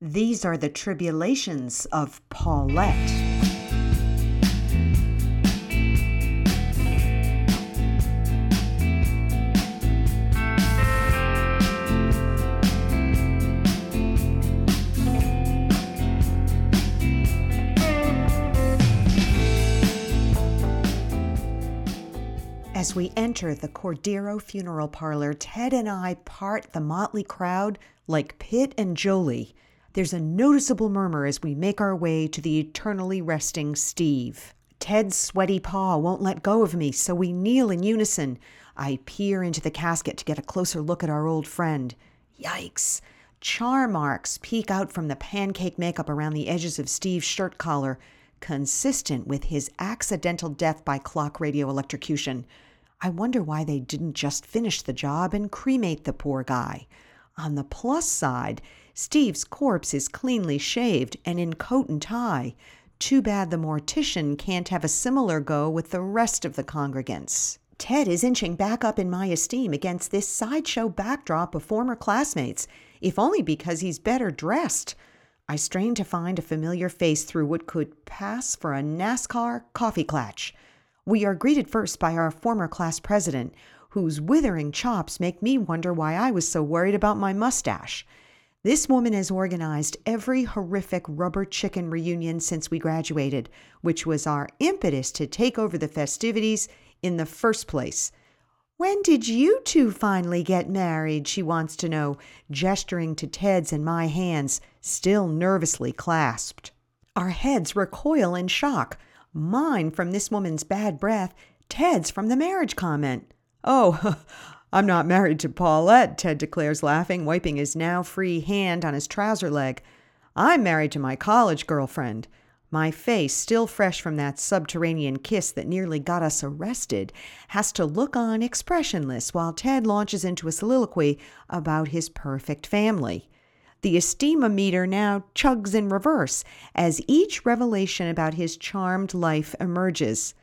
These are the tribulations of Paulette. As we enter the Cordero funeral parlor, Ted and I part the motley crowd like Pitt and Jolie. There's a noticeable murmur as we make our way to the eternally resting Steve. Ted's sweaty paw won't let go of me, so we kneel in unison. I peer into the casket to get a closer look at our old friend. Yikes! Char marks peek out from the pancake makeup around the edges of Steve's shirt collar, consistent with his accidental death by clock radio electrocution. I wonder why they didn't just finish the job and cremate the poor guy. On the plus side, Steve's corpse is cleanly shaved and in coat and tie. Too bad the mortician can't have a similar go with the rest of the congregants. Ted is inching back up in my esteem against this sideshow backdrop of former classmates, if only because he's better dressed. I strain to find a familiar face through what could pass for a NASCAR coffee clatch. We are greeted first by our former class president, whose withering chops make me wonder why I was so worried about my mustache. This woman has organized every horrific rubber chicken reunion since we graduated, which was our impetus to take over the festivities in the first place. When did you two finally get married? She wants to know, gesturing to Ted's and my hands, still nervously clasped. Our heads recoil in shock. Mine from this woman's bad breath, Ted's from the marriage comment. Oh, I'm not married to Paulette, Ted declares, laughing, wiping his now free hand on his trouser leg. I'm married to my college girlfriend. My face, still fresh from that subterranean kiss that nearly got us arrested, has to look on expressionless while Ted launches into a soliloquy about his perfect family. The esteemometer now chugs in reverse as each revelation about his charmed life emerges.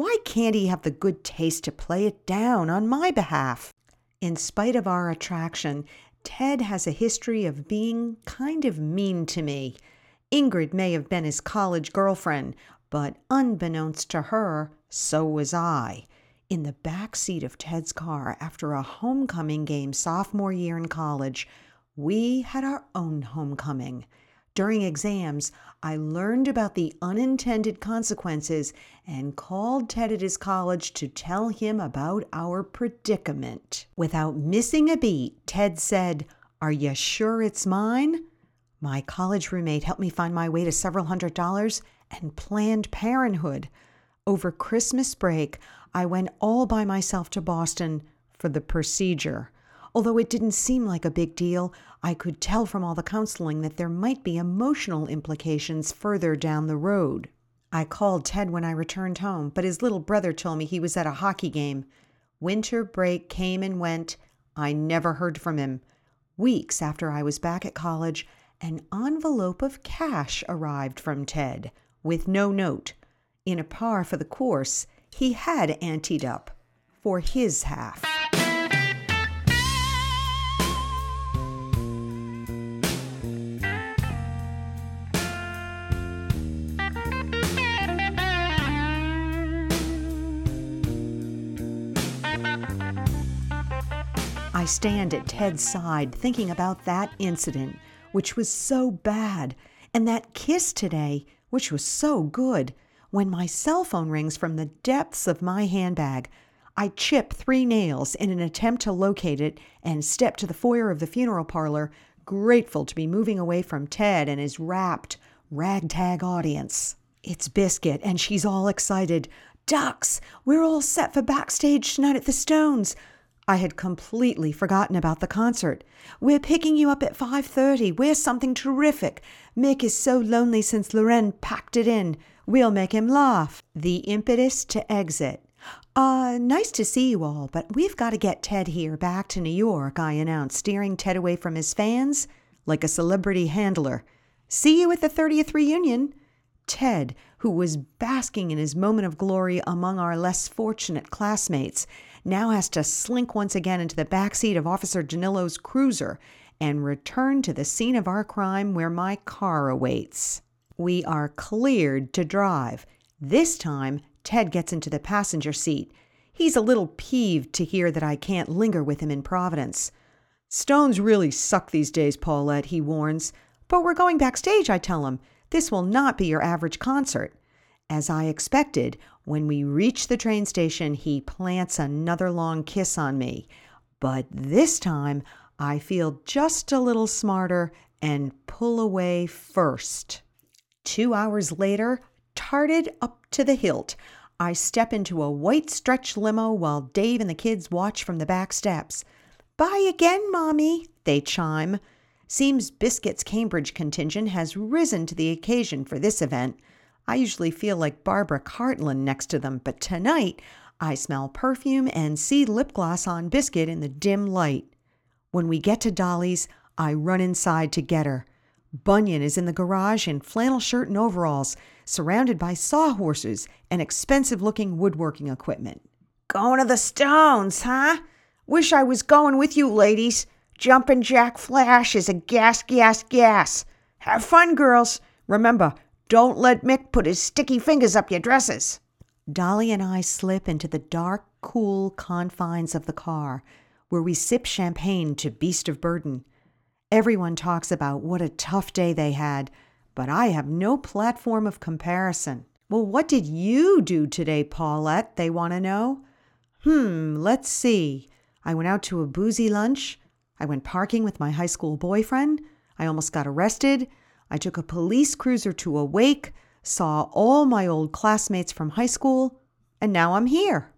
Why can't he have the good taste to play it down on my behalf? In spite of our attraction, Ted has a history of being kind of mean to me. Ingrid may have been his college girlfriend, but unbeknownst to her, so was I. In the back seat of Ted's car after a homecoming game sophomore year in college, we had our own homecoming. During exams, I learned about the unintended consequences and called Ted at his college to tell him about our predicament. Without missing a beat, Ted said, Are you sure it's mine? My college roommate helped me find my way to several hundred dollars and Planned Parenthood. Over Christmas break, I went all by myself to Boston for the procedure. Although it didn't seem like a big deal, I could tell from all the counseling that there might be emotional implications further down the road. I called Ted when I returned home, but his little brother told me he was at a hockey game. Winter break came and went. I never heard from him. Weeks after I was back at college, an envelope of cash arrived from Ted with no note. In a par for the course, he had anteed up for his half. I stand at Ted's side thinking about that incident, which was so bad, and that kiss today, which was so good. When my cell phone rings from the depths of my handbag, I chip three nails in an attempt to locate it and step to the foyer of the funeral parlor, grateful to be moving away from Ted and his rapt, ragtag audience. It's Biscuit, and she's all excited. Ducks, we're all set for backstage tonight at the Stones. I had completely forgotten about the concert. We're picking you up at 5:30. We're something terrific. Mick is so lonely since L'Wren packed it in. We'll make him laugh. The impetus to exit. Uh, nice to see you all, but we've got to get Ted here back to New York, I announced, steering Ted away from his fans like a celebrity handler. See you at the 30th reunion. Ted, who was basking in his moment of glory among our less fortunate classmates, now has to slink once again into the back seat of Officer Danillo's cruiser and return to the scene of our crime where my car awaits. We are cleared to drive. This time, Ted gets into the passenger seat. He's a little peeved to hear that I can't linger with him in Providence. Stones really suck these days, Paulette, he warns. But we're going backstage, I tell him. This will not be your average concert. As I expected, when we reach the train station, he plants another long kiss on me. But this time, I feel just a little smarter and pull away first. Two hours later, tarted up to the hilt, I step into a white stretch limo while Dave and the kids watch from the back steps. Bye again, Mommy, they chime. Seems Biscuit's Cambridge contingent has risen to the occasion for this event. I usually feel like Barbara Cartland next to them, but tonight I smell perfume and see lip gloss on Biscuit in the dim light. When we get to Dolly's, I run inside to get her. Bunyan is in the garage in flannel shirt and overalls, surrounded by sawhorses and expensive looking woodworking equipment. Going to the Stones, huh? Wish I was going with you, ladies. Jumpin' Jack Flash is a gas, gas, gas. Have fun, girls. Remember, don't let Mick put his sticky fingers up your dresses. Dolly and I slip into the dark, cool confines of the car, where we sip champagne to Beast of Burden. Everyone talks about what a tough day they had, but I have no platform of comparison. Well, what did you do today, Paulette? They want to know. Hmm, let's see. I went out to a boozy lunch. I went parking with my high school boyfriend. I almost got arrested. I took a police cruiser to a wake, saw all my old classmates from high school, and now I'm here.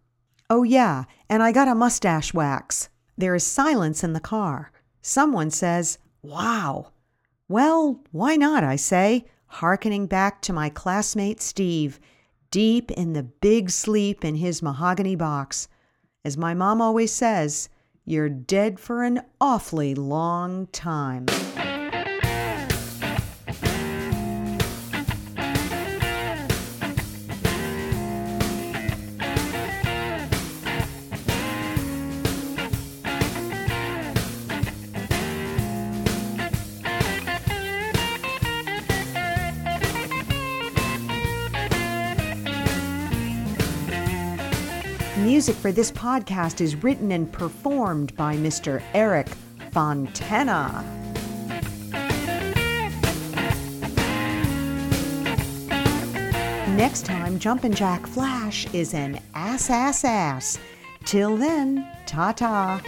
Oh, yeah, and I got a mustache wax. There is silence in the car. Someone says, Wow. Well, why not, I say, hearkening back to my classmate Steve, deep in the big sleep in his mahogany box. As my mom always says, you're dead for an awfully long time. Music for this podcast is written and performed by Mr. Eric Fontana. Next time, Jumpin' Jack Flash is an ass, ass, ass. Till then, ta ta.